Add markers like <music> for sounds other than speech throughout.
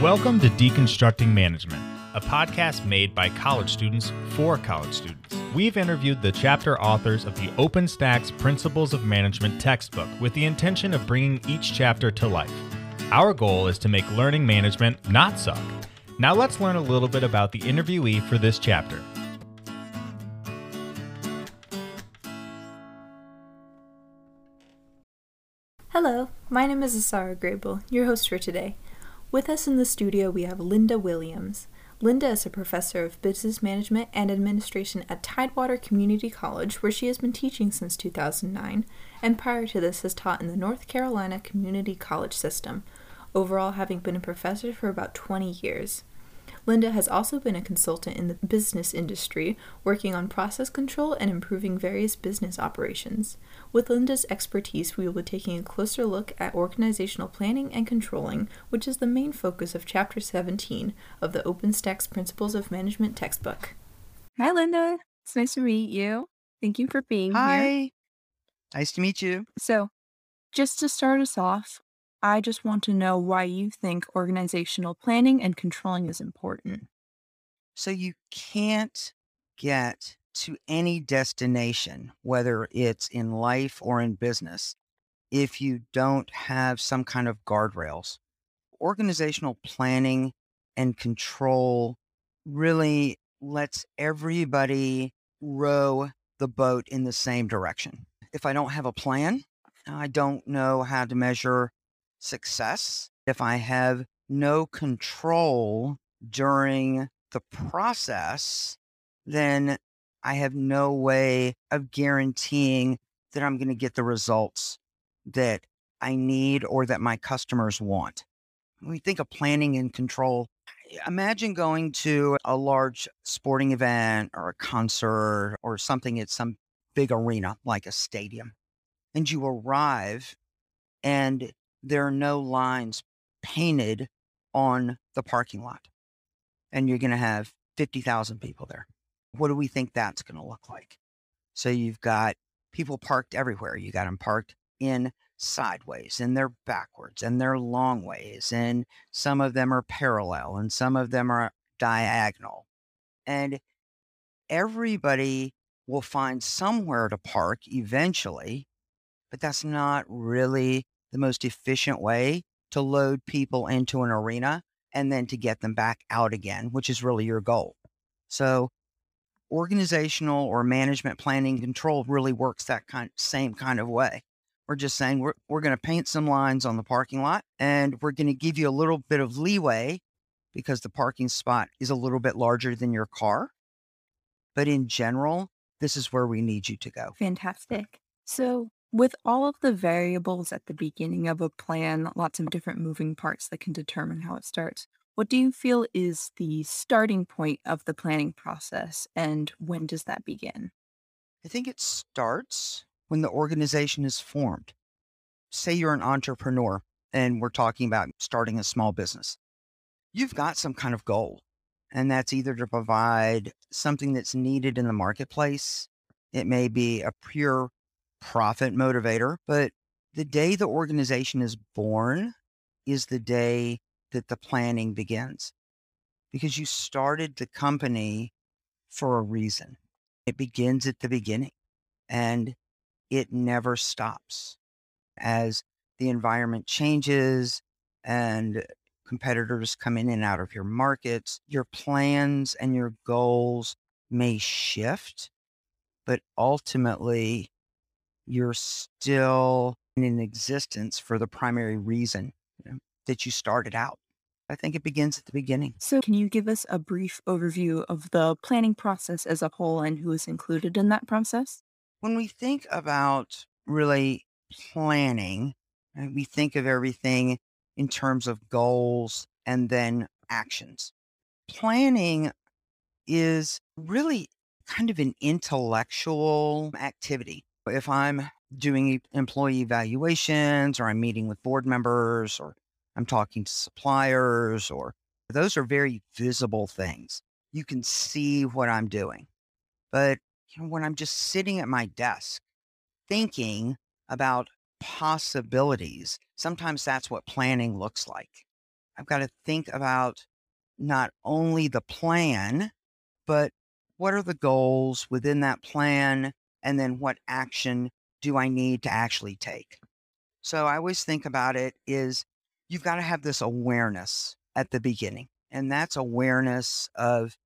Welcome to Deconstructing Management, a podcast made by college students for college students. We've interviewed the chapter authors of the OpenStax Principles of Management textbook with the intention of bringing each chapter to life. Our goal is to make learning management not suck. Now let's learn a little bit about the interviewee for this chapter. Hello, my name is Asara Grable, your host for today. With us in the studio, we have Linda Williams. Linda is a professor of business management and administration at Tidewater Community College, where she has been teaching since 2009, and prior to this has taught in the North Carolina Community College system, overall having been a professor for about 20 years. Linda has also been a consultant in the business industry, working on process control and improving various business operations. With Linda's expertise, we will be taking a closer look at organizational planning and controlling, which is the main focus of Chapter 17 of the OpenStax Principles of Management textbook. Hi, Linda. It's nice to meet you. Thank you for being here. Hi. Nice to meet you. So, just to start us off, I just want to know why you think organizational planning and controlling is important. So you can't get to any destination, whether it's in life or in business, if you don't have some kind of guardrails. Organizational planning and control really lets everybody row the boat in the same direction. If I don't have a plan, I don't know how to measure success. If I have no control during the process, then I have no way of guaranteeing that I'm going to get the results that I need or that my customers want. When we think of planning and control, imagine going to a large sporting event or a concert or something at some big arena like a stadium. And you arrive and there are no lines painted on the parking lot. And you're going to have 50,000 people there. What do we think that's going to look like? So you've got people parked everywhere. You got them parked in sideways and they're backwards and they're long ways and some of them are parallel and some of them are diagonal. And everybody will find somewhere to park eventually, but that's not really the most efficient way to load people into an arena and then to get them back out again, which is really your goal. So, organizational or management planning control really works that kind same kind of way. We're just saying we're we're going to paint some lines on the parking lot and we're going to give you a little bit of leeway because the parking spot is a little bit larger than your car. But in general, this is where we need you to go. Fantastic. So, with all of the variables at the beginning of a plan, lots of different moving parts that can determine how it starts, what do you feel is the starting point of the planning process and when does that begin? I think it starts when the organization is formed. Say you're an entrepreneur and we're talking about starting a small business. You've got some kind of goal, and that's either to provide something that's needed in the marketplace. It may be a pure profit motivator, but the day the organization is born is the day that the planning begins because you started the company for a reason. It begins at the beginning and it never stops. As the environment changes and competitors come in and out of your markets, your plans and your goals may shift, but ultimately you're still in existence for the primary reason that you started out. I think it begins at the beginning. So, can you give us a brief overview of the planning process as a whole and who is included in that process? When we think about really planning, uh, we think of everything in terms of goals and then actions. Planning is really kind of an intellectual activity if I'm doing employee evaluations or I'm meeting with board members or I'm talking to suppliers or those are very visible things. You can see what I'm doing. But you know, when I'm just sitting at my desk thinking about possibilities, sometimes that's what planning looks like. I've got to think about not only the plan, but what are the goals within that plan? And then what action do I need to actually take? So I always think about it is you've got to have this awareness at the beginning. And that's awareness of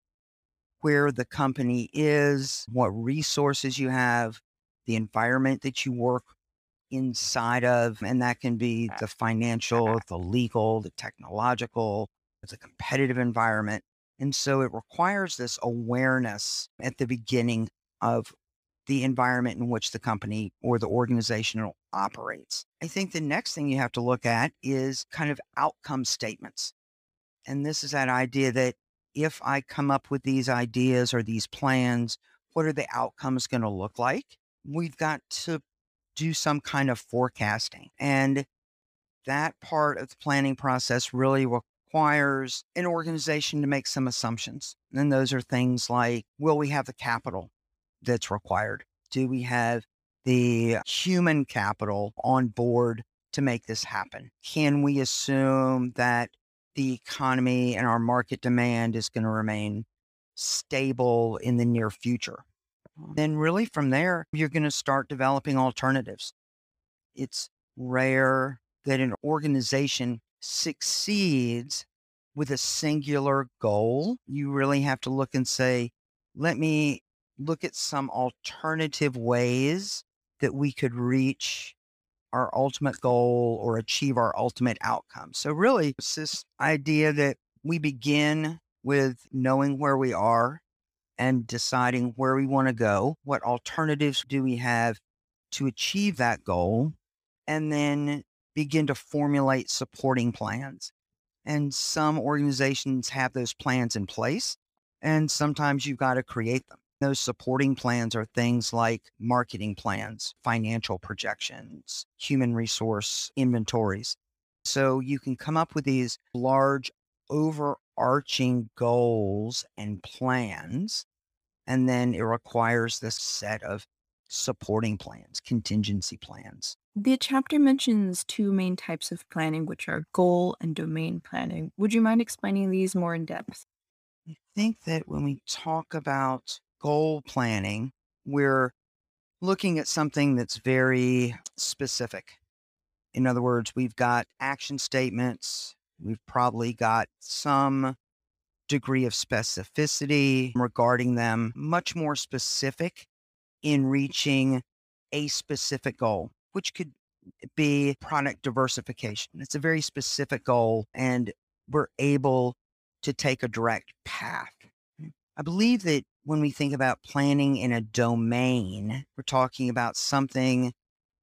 where the company is, what resources you have, the environment that you work inside of. And that can be the financial, the legal, the technological, it's a competitive environment. And so it requires this awareness at the beginning of the environment in which the company or the organization operates. I think the next thing you have to look at is kind of outcome statements. And this is that idea that if I come up with these ideas or these plans, what are the outcomes going to look like? We've got to do some kind of forecasting. And that part of the planning process really requires an organization to make some assumptions. And those are things like will we have the capital that's required? Do we have the human capital on board to make this happen? Can we assume that the economy and our market demand is going to remain stable in the near future. Mm. Then, really, from there, you're going to start developing alternatives. It's rare that an organization succeeds with a singular goal. You really have to look and say, let me look at some alternative ways that we could reach our ultimate goal or achieve our ultimate outcome. So, really, it's this idea that we begin with knowing where we are and deciding where we want to go. What alternatives do we have to achieve that goal? And then begin to formulate supporting plans. And some organizations have those plans in place, and sometimes you've got to create them. Those supporting plans are things like marketing plans, financial projections, human resource inventories. So you can come up with these large overarching goals and plans. And then it requires this set of supporting plans, contingency plans. The chapter mentions two main types of planning, which are goal and domain planning. Would you mind explaining these more in depth? I think that when we talk about goal planning, we're looking at something that's very specific. In other words, we've got action statements, we've probably got some degree of specificity regarding them, much more specific in reaching a specific goal, which could be product diversification. It's a very specific goal, and we're able to take a direct path. I believe that when we think about planning in a domain, we're talking about something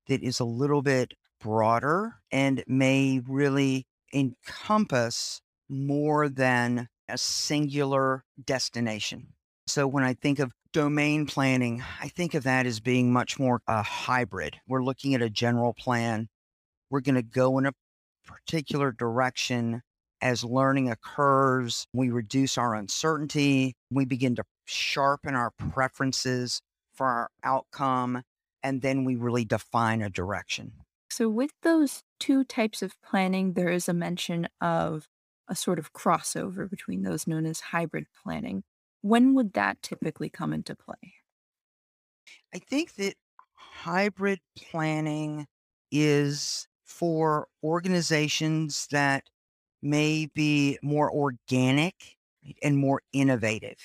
that is a little bit broader and may really encompass more than a singular destination. So when I think of domain planning, I think of that as being much more a hybrid. We're looking at a general plan. We're going to go in a particular direction as learning occurs, we reduce our uncertainty. We begin to sharpen our preferences for our outcome. And then we really define a direction. So, with those two types of planning, there is a mention of a sort of crossover between those known as hybrid planning. When would that typically come into play? I think that hybrid planning is for organizations that may be more organic and more innovative.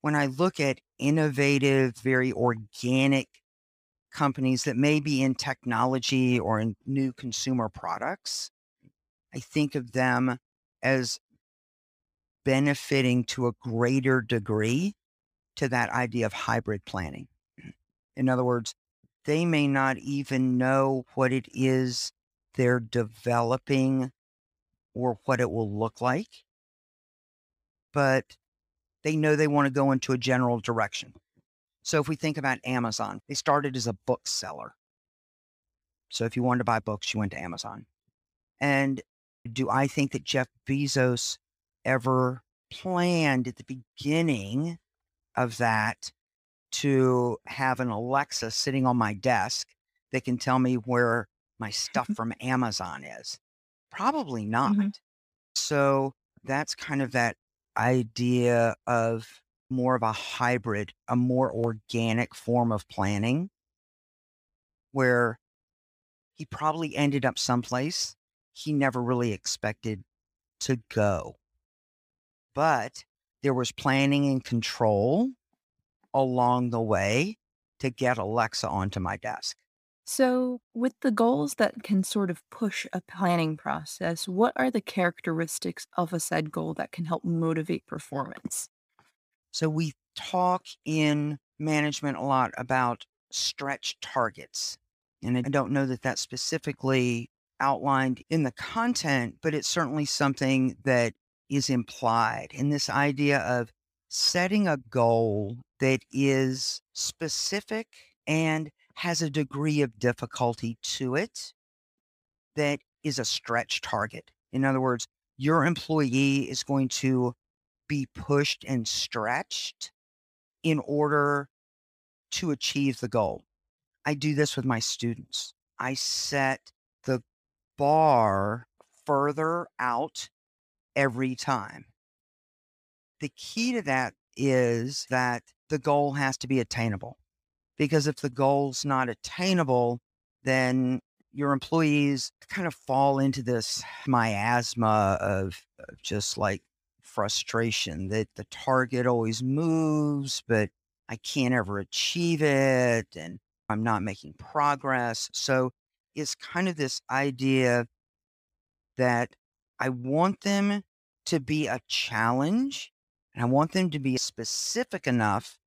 When I look at innovative, very organic companies that may be in technology or in new consumer products, I think of them as benefiting to a greater degree to that idea of hybrid planning. In other words, they may not even know what it is they're developing or what it will look like, but they know they want to go into a general direction. So if we think about Amazon, they started as a bookseller. So if you wanted to buy books, you went to Amazon. And do I think that Jeff Bezos ever planned at the beginning of that to have an Alexa sitting on my desk that can tell me where my stuff <laughs> from Amazon is? Probably not. Mm-hmm. So that's kind of that idea of more of a hybrid, a more organic form of planning where he probably ended up someplace he never really expected to go. But there was planning and control along the way to get Alexa onto my desk. So, with the goals that can sort of push a planning process, what are the characteristics of a said goal that can help motivate performance? So, we talk in management a lot about stretch targets. And I don't know that that's specifically outlined in the content, but it's certainly something that is implied in this idea of setting a goal that is specific and has a degree of difficulty to it that is a stretch target. In other words, your employee is going to be pushed and stretched in order to achieve the goal. I do this with my students. I set the bar further out every time. The key to that is that the goal has to be attainable. Because if the goal's not attainable, then your employees kind of fall into this miasma of, of just like frustration that the target always moves, but I can't ever achieve it. And I'm not making progress. So it's kind of this idea that I want them to be a challenge and I want them to be specific enough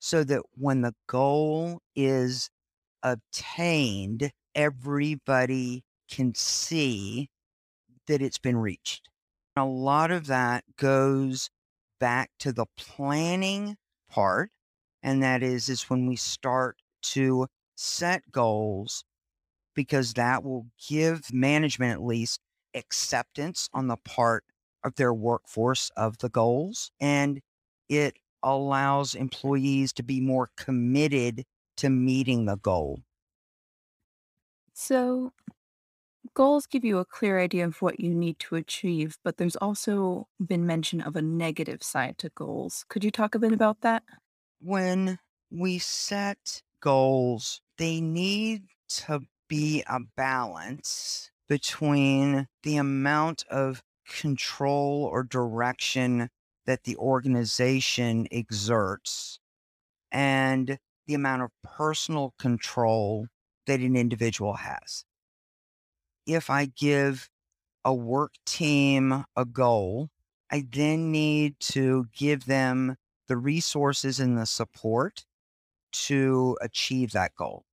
so that when the goal is obtained, everybody can see that it's been reached. A lot of that goes back to the planning part. And that is, is when we start to set goals because that will give management at least acceptance on the part of their workforce of the goals and it allows employees to be more committed to meeting the goal. So, goals give you a clear idea of what you need to achieve, but there's also been mention of a negative side to goals. Could you talk a bit about that? When we set goals, they need to be a balance between the amount of control or direction that the organization exerts and the amount of personal control that an individual has. If I give a work team a goal, I then need to give them the resources and the support to achieve that goal.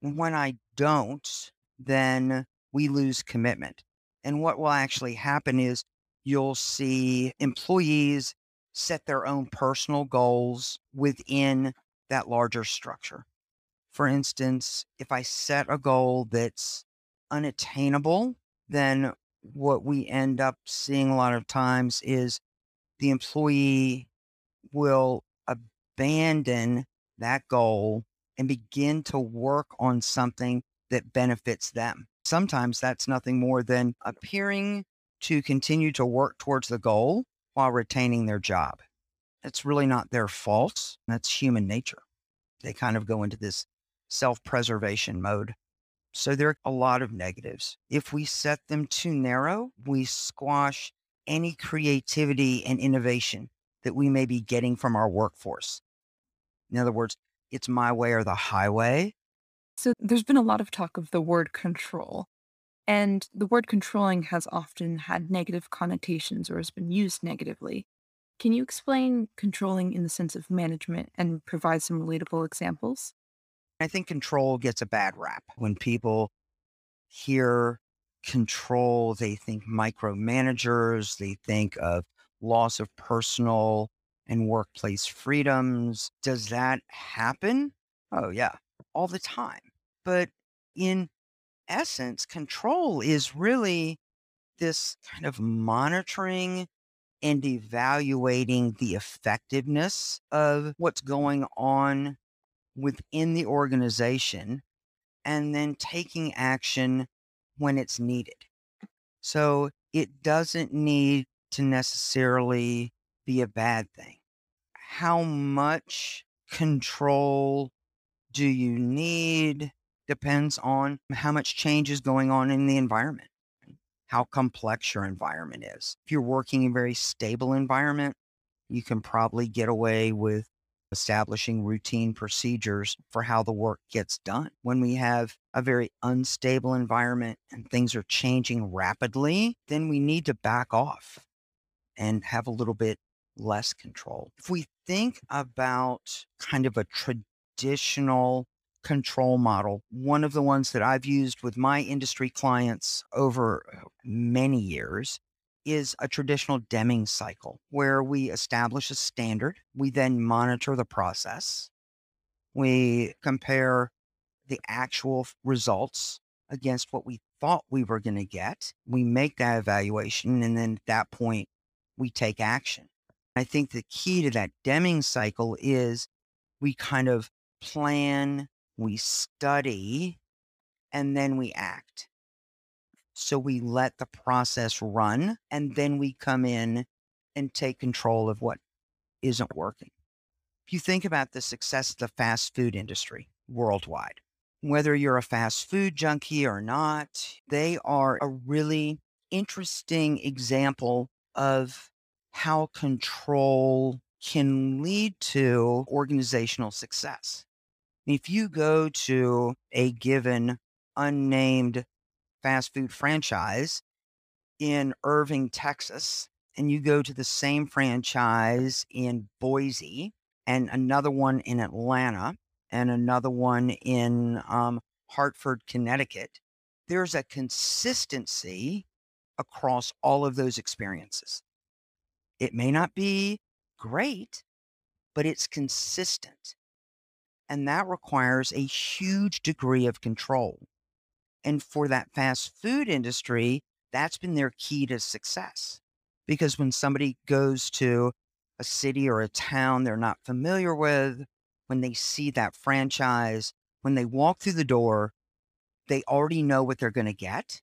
When I don't, then we lose commitment. And what will actually happen is you'll see employees set their own personal goals within that larger structure. For instance, if I set a goal that's unattainable, then what we end up seeing a lot of times is the employee will abandon that goal and begin to work on something that benefits them. Sometimes that's nothing more than appearing to continue to work towards the goal while retaining their job. It's really not their fault. That's human nature. They kind of go into this self preservation mode. So there are a lot of negatives. If we set them too narrow, we squash any creativity and innovation that we may be getting from our workforce. In other words, it's my way or the highway. So there's been a lot of talk of the word control. And the word controlling has often had negative connotations or has been used negatively. Can you explain controlling in the sense of management and provide some relatable examples? I think control gets a bad rap. When people hear control, they think micromanagers, they think of loss of personal and workplace freedoms. Does that happen? Oh, yeah, all the time. But in essence, control is really this kind of monitoring and evaluating the effectiveness of what's going on within the organization and then taking action when it's needed. So it doesn't need to necessarily be a bad thing. How much control do you need depends on how much change is going on in the environment, how complex your environment is. If you're working in a very stable environment, you can probably get away with establishing routine procedures for how the work gets done. When we have a very unstable environment and things are changing rapidly, then we need to back off and have a little bit less control. If we think about kind of a traditional control model, one of the ones that I've used with my industry clients over uh, many years is a traditional Deming cycle where we establish a standard, we then monitor the process, we compare the actual results against what we thought we were going to get. We make that evaluation, and then at that point, we take action. I think the key to that Deming cycle is we kind of plan, we study, and then we act. So we let the process run and then we come in and take control of what isn't working. If you think about the success of the fast food industry worldwide, whether you're a fast food junkie or not, they are a really interesting example of how control can lead to organizational success. If you go to a given unnamed fast food franchise in Irving, Texas, and you go to the same franchise in Boise and another one in Atlanta and another one in um, Hartford, Connecticut, there's a consistency across all of those experiences. It may not be great, but it's consistent. And that requires a huge degree of control. And for that fast food industry, that's been their key to success. Because when somebody goes to a city or a town they're not familiar with, when they see that franchise, when they walk through the door, they already know what they're going to get.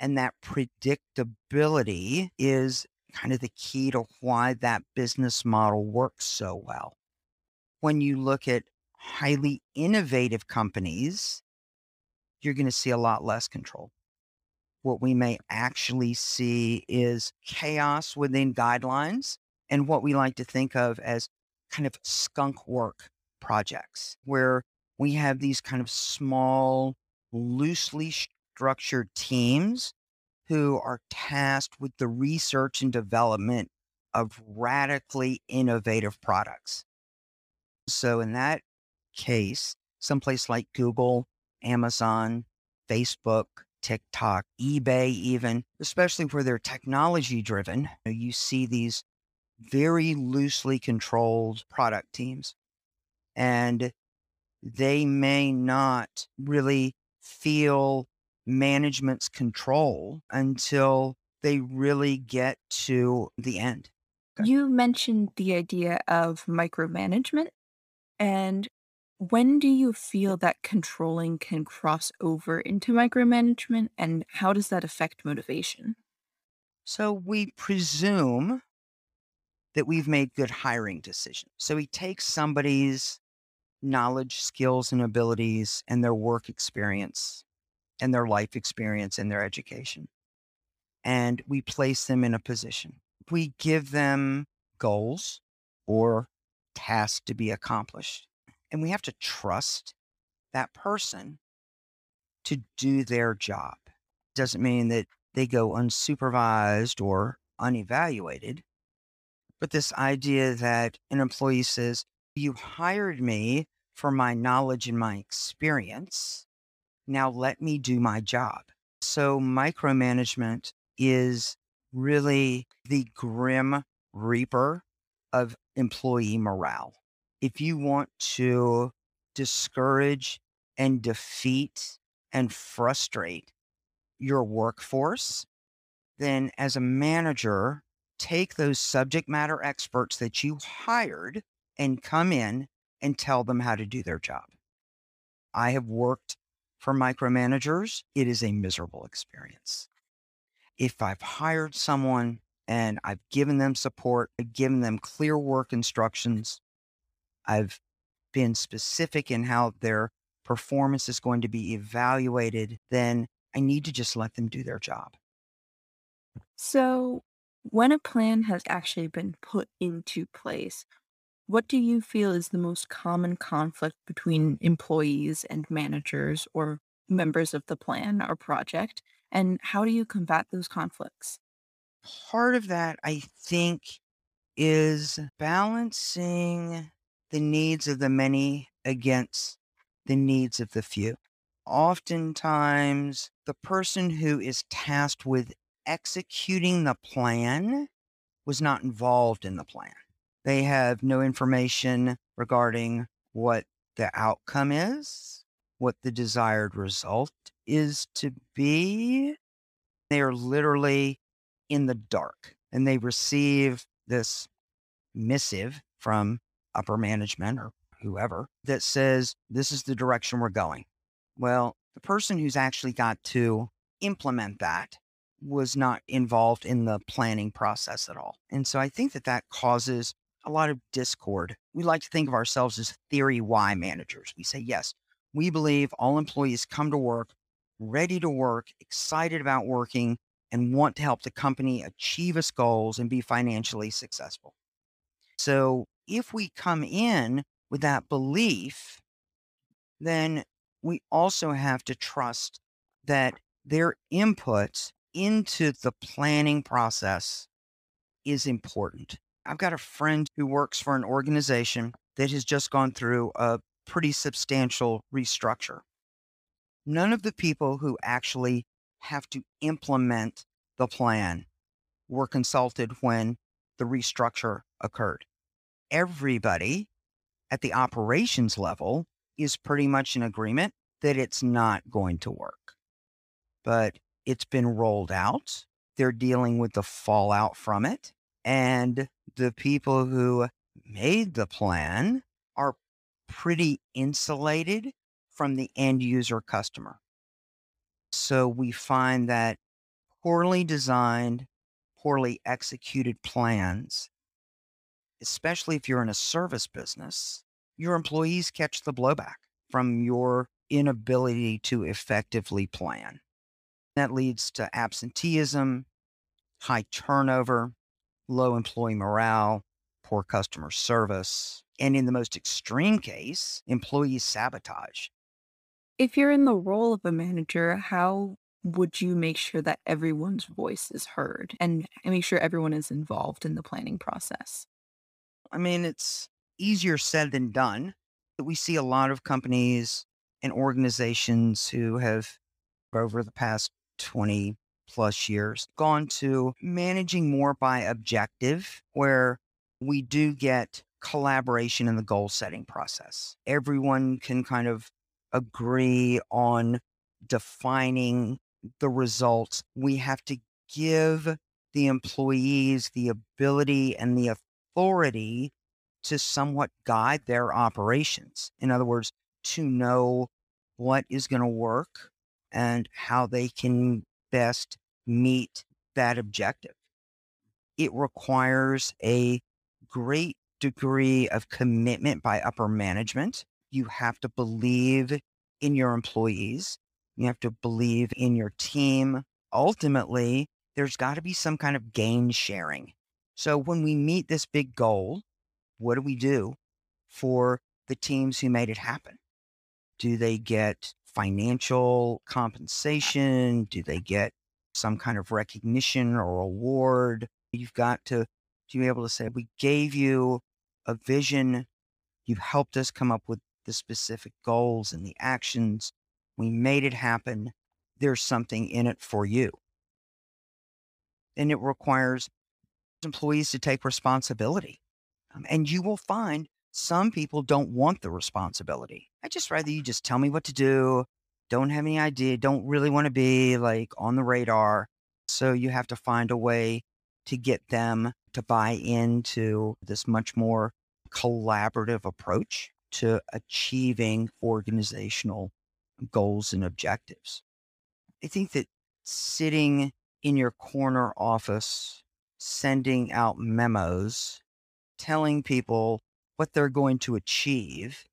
And that predictability is kind of the key to why that business model works so well. When you look at highly innovative companies, you're going to see a lot less control. What we may actually see is chaos within guidelines and what we like to think of as kind of skunk work projects, where we have these kind of small, loosely structured teams who are tasked with the research and development of radically innovative products. So, in that case, someplace like Google, Amazon, Facebook, TikTok, eBay, even, especially where they're technology driven, you see these very loosely controlled product teams. And they may not really feel management's control until they really get to the end. You mentioned the idea of micromanagement. And when do you feel that controlling can cross over into micromanagement, and how does that affect motivation? So we presume that we've made good hiring decisions. So we take somebody's knowledge, skills, and abilities and their work experience and their life experience and their education. And we place them in a position. We give them goals or tasks to be accomplished. And we have to trust that person to do their job. Doesn't mean that they go unsupervised or unevaluated. But this idea that an employee says, You hired me for my knowledge and my experience. Now let me do my job. So, micromanagement is really the grim reaper of employee morale. If you want to discourage and defeat and frustrate your workforce, then as a manager, take those subject matter experts that you hired and come in and tell them how to do their job. I have worked for micromanagers, it is a miserable experience. if I've hired someone and I've given them support, I've given them clear work instructions, I've been specific in how their performance is going to be evaluated, then I need to just let them do their job. So, when a plan has actually been put into place, what do you feel is the most common conflict between employees and managers or members of the plan or project? And how do you combat those conflicts? Part of that, I think, is balancing the needs of the many against the needs of the few. Oftentimes, the person who is tasked with executing the plan was not involved in the plan. They have no information regarding what the outcome is, what the desired result is to be. They are literally in the dark and they receive this missive from upper management or whoever that says, this is the direction we're going. Well, the person who's actually got to implement that was not involved in the planning process at all. And so I think that that causes a lot of discord. We like to think of ourselves as theory Y managers. We say, yes, we believe all employees come to work ready to work, excited about working, and want to help the company achieve its goals and be financially successful. So if we come in with that belief, then we also have to trust that their input into the planning process is important. I've got a friend who works for an organization that has just gone through a pretty substantial restructure. None of the people who actually have to implement the plan were consulted when the restructure occurred. Everybody at the operations level is pretty much in agreement that it's not going to work. But it's been rolled out. They're dealing with the fallout from it. And the people who made the plan are pretty insulated from the end user customer. So we find that poorly designed, poorly executed plans, especially if you're in a service business, your employees catch the blowback from your inability to effectively plan. That leads to absenteeism, high turnover, low employee morale, poor customer service, and in the most extreme case, employee sabotage. If you're in the role of a manager, how would you make sure that everyone's voice is heard and make sure everyone is involved in the planning process? I mean, it's easier said than done. We see a lot of companies and organizations who have, over the past 20 plus years, gone to managing more by objective, where we do get collaboration in the goal setting process. Everyone can kind of agree on defining the results. We have to give the employees the ability and the authority to somewhat guide their operations. In other words, to know what is going to work and how they can best meet that objective. It requires a great degree of commitment by upper management. You have to believe in your employees. You have to believe in your team. Ultimately, there's got to be some kind of gain sharing. So when we meet this big goal, what do we do for the teams who made it happen? Do they get financial compensation? Do they get some kind of recognition or award? You've got to, to be able to say, we gave you a vision. You helped us come up with the specific goals and the actions. We made it happen. There's something in it for you. And it requires employees to take responsibility. Um, and you will find some people don't want the responsibility. I just rather you just tell me what to do, don't have any idea, don't really want to be like on the radar. So you have to find a way to get them to buy into this much more collaborative approach to achieving organizational goals and objectives. I think that sitting in your corner office sending out memos telling people what they're going to achieve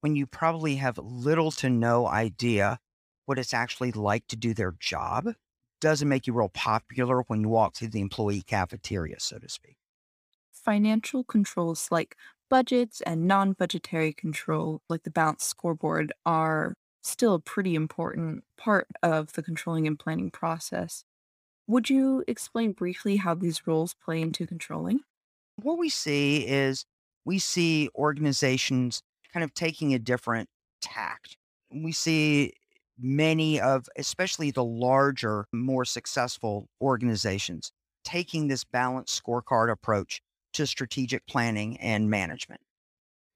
when you probably have little to no idea what it's actually like to do their job doesn't make you real popular when you walk through the employee cafeteria, so to speak. Financial controls like budgets and non budgetary control, like the balance scoreboard, are still a pretty important part of the controlling and planning process. Would you explain briefly how these roles play into controlling? What we see is we see organizations kind of taking a different tact. We see many of, especially the larger, more successful organizations, taking this balanced scorecard approach to strategic planning and management.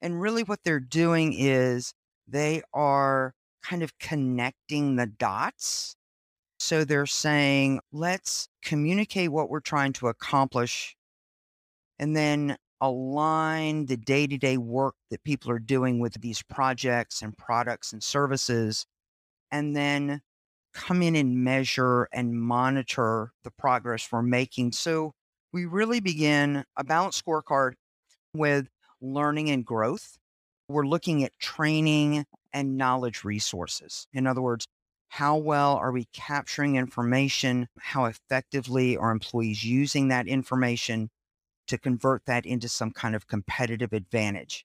And really, what they're doing is they are kind of connecting the dots. So they're saying, let's communicate what we're trying to accomplish and then align the day to day work that people are doing with these projects and products and services and then come in and measure and monitor the progress we're making. So we really begin a balanced scorecard with learning and growth. We're looking at training and knowledge resources. In other words, how well are we capturing information? How effectively are employees using that information to convert that into some kind of competitive advantage?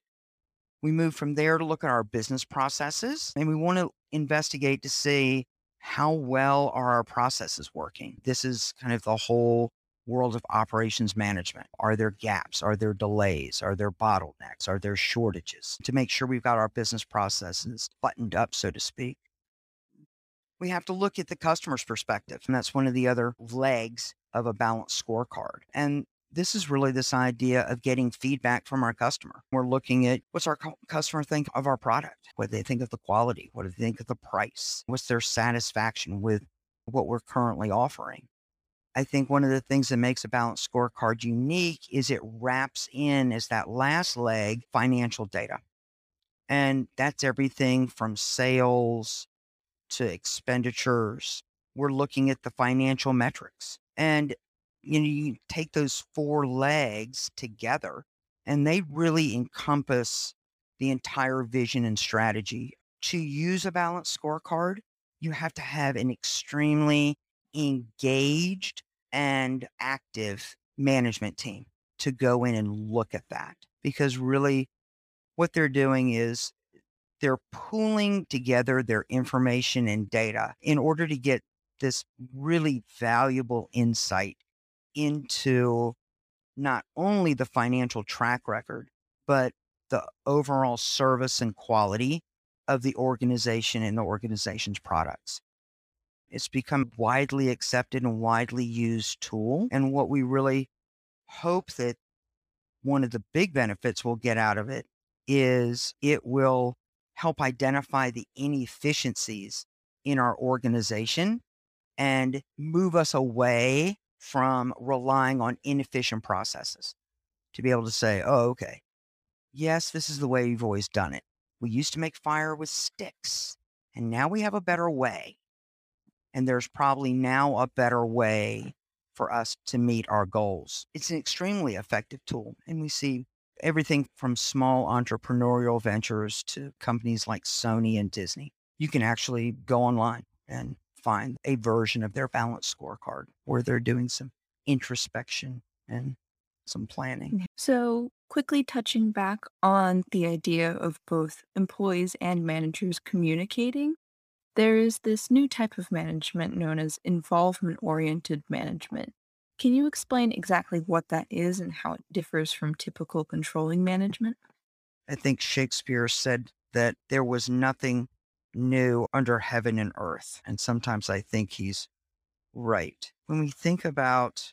We move from there to look at our business processes and we want to investigate to see how well are our processes working. This is kind of the whole world of operations management. Are there gaps? Are there delays? Are there bottlenecks? Are there shortages? To make sure we've got our business processes buttoned up, so to speak. We have to look at the customer's perspective. And that's one of the other legs of a balanced scorecard. And this is really this idea of getting feedback from our customer. We're looking at what's our customer think of our product? What do they think of the quality? What do they think of the price? What's their satisfaction with what we're currently offering? I think one of the things that makes a balanced scorecard unique is it wraps in as that last leg financial data. And that's everything from sales to expenditures. We're looking at the financial metrics. And you know, you take those four legs together and they really encompass the entire vision and strategy. To use a balanced scorecard, you have to have an extremely engaged and active management team to go in and look at that because really what they're doing is they're pooling together their information and data in order to get this really valuable insight into not only the financial track record, but the overall service and quality of the organization and the organization's products. It's become widely accepted and widely used tool. And what we really hope that one of the big benefits we'll get out of it is it will help identify the inefficiencies in our organization and move us away from relying on inefficient processes to be able to say, oh, okay, yes, this is the way we've always done it. We used to make fire with sticks, and now we have a better way. And there's probably now a better way for us to meet our goals. It's an extremely effective tool. And we see everything from small entrepreneurial ventures to companies like Sony and Disney. You can actually go online and find a version of their balance scorecard where they're doing some introspection and some planning. Mm-hmm. So, quickly touching back on the idea of both employees and managers communicating, there is this new type of management known as involvement oriented management. Can you explain exactly what that is and how it differs from typical controlling management? I think Shakespeare said that there was nothing new under heaven and earth. And sometimes I think he's right. When we think about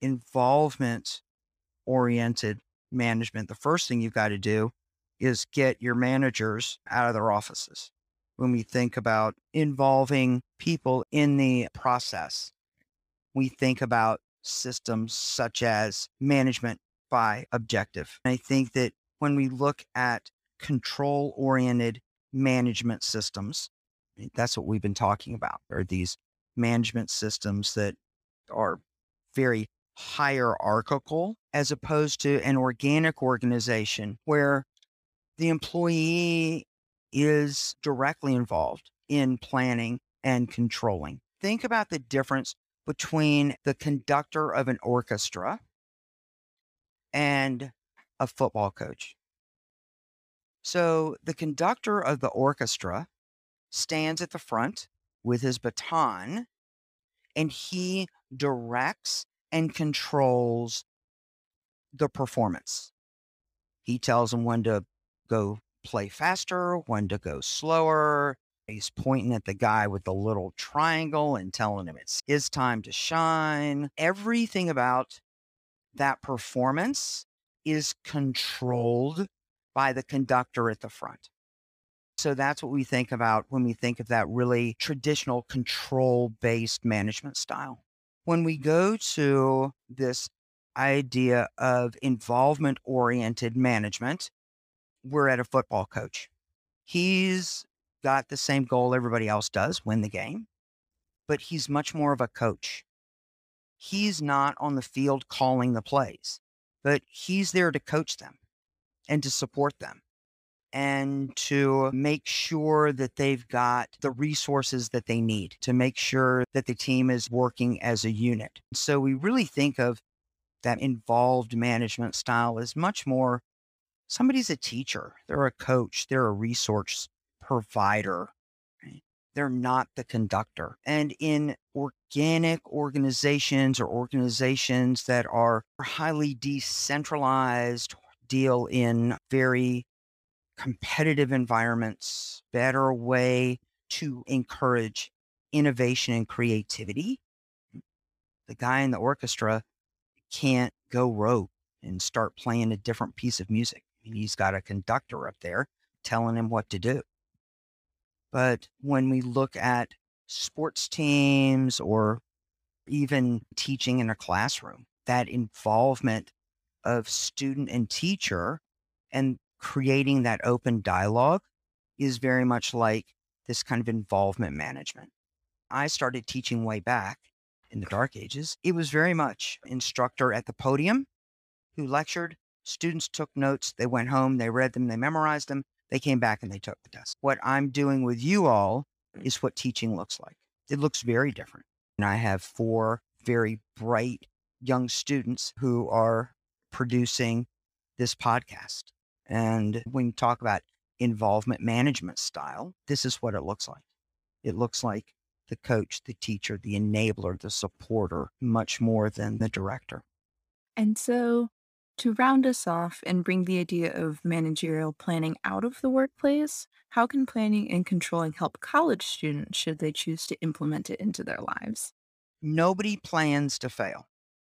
involvement oriented management, the first thing you've got to do is get your managers out of their offices. When we think about involving people in the process, we think about systems such as management by objective. And I think that when we look at control oriented management systems. Eh, that's what we've been talking about, are these management systems that are very hierarchical as opposed to an organic organization where the employee is directly involved in planning and controlling. Think about the difference between the conductor of an orchestra and a football coach. So the conductor of the orchestra stands at the front with his baton and he directs and controls the performance. He tells them when to go play faster, when to go slower. He's pointing at the guy with the little triangle and telling him it's his time to shine. Everything about that performance is controlled by the conductor at the front. So that's what we think about when we think of that really traditional control based management style. When we go to this idea of involvement oriented management, we're at a football coach. He's got the same goal everybody else does win the game, but he's much more of a coach. He's not on the field calling the plays, but he's there to coach them and to support them and to make sure that they've got the resources that they need to make sure that the team is working as a unit. So we really think of that involved management style as much more somebody's a teacher, they're a coach, they're a resource provider. They're not the conductor. And in organic organizations or organizations that are highly decentralized, deal in very competitive environments, better way to encourage innovation and creativity. The guy in the orchestra can't go rogue and start playing a different piece of music. He's got a conductor up there telling him what to do. But when we look at sports teams or even teaching in a classroom, that involvement of student and teacher and creating that open dialogue is very much like this kind of involvement management. I started teaching way back in the dark ages. It was very much instructor at the podium who lectured, students took notes, they went home, they read them, they memorized them, they came back and they took the test. What I'm doing with you all is what teaching looks like. It looks very different. And I have four very bright young students who are producing this podcast. And when you talk about involvement management style, this is what it looks like. It looks like the coach, the teacher, the enabler, the supporter, much more than the director. And so, to round us off and bring the idea of managerial planning out of the workplace, how can planning and controlling help college students should they choose to implement it into their lives? Nobody plans to fail,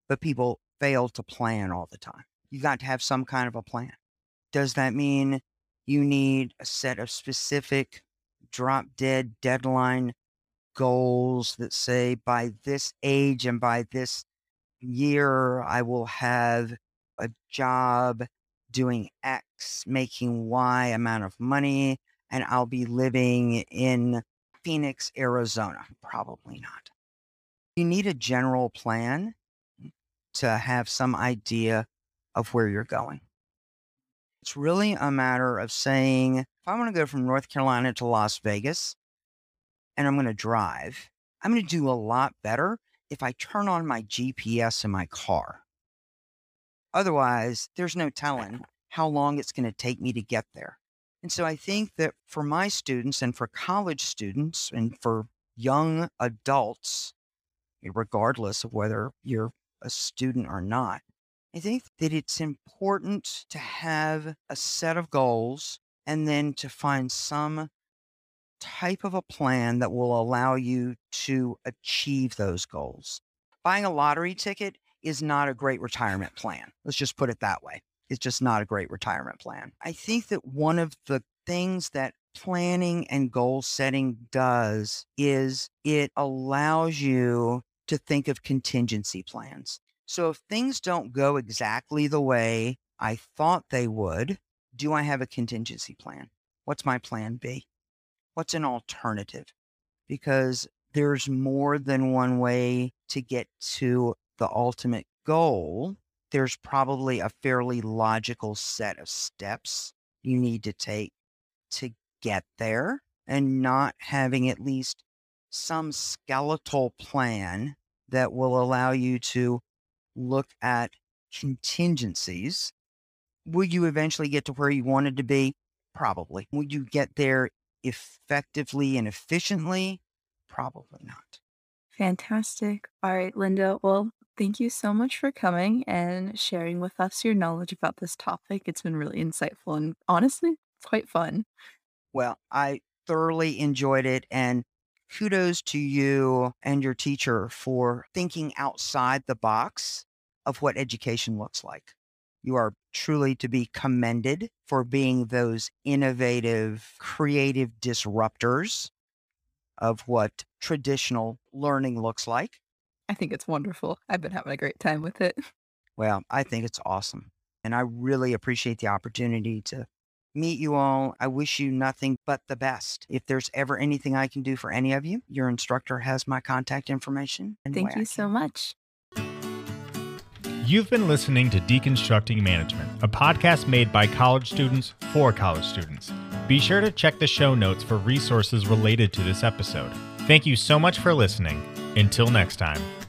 but people fail to plan all the time. You got to have some kind of a plan. Does that mean you need a set of specific drop dead deadline goals that say by this age and by this year, I will have a job doing X, making Y amount of money, and I'll be living in Phoenix, Arizona? Probably not. You need a general plan to have some idea of where you're going. It's really a matter of saying, if I want to go from North Carolina to Las Vegas and I'm going to drive, I'm going to do a lot better if I turn on my GPS in my car. Otherwise, there's no telling how long it's going to take me to get there. And so I think that for my students and for college students and for young adults, eh, regardless of whether you're a student or not, I think that it's important to have a set of goals and then to find some type of a plan that will allow you to achieve those goals. Buying a lottery ticket is not a great retirement plan. Let's just put it that way. It's just not a great retirement plan. I think that one of the things that planning and goal setting does is it allows you to think of contingency plans. So if things don't go exactly the way I thought they would, do I have a contingency plan? What's my plan B? What's an alternative? Because there's more than one way to get to the ultimate goal. There's probably a fairly logical set of steps you need to take to get there and not having at least some skeletal plan that will allow you to look at contingencies. Will you eventually get to where you wanted to be? Probably. Will you get there effectively and efficiently? Probably not. Fantastic. All right, Linda. Well, thank you so much for coming and sharing with us your knowledge about this topic. It's been really insightful and honestly, quite fun. Well, I thoroughly enjoyed it. And kudos to you and your teacher for thinking outside the box of what education looks like. You are truly to be commended for being those innovative, creative disruptors of what traditional learning looks like. I think it's wonderful. I've been having a great time with it. <laughs> Well, I think it's awesome. And I really appreciate the opportunity to meet you all. I wish you nothing but the best. If there's ever anything I can do for any of you, your instructor has my contact information. Thank you so much. You've been listening to Deconstructing Management, a podcast made by college students for college students. Be sure to check the show notes for resources related to this episode. Thank you so much for listening. Until next time.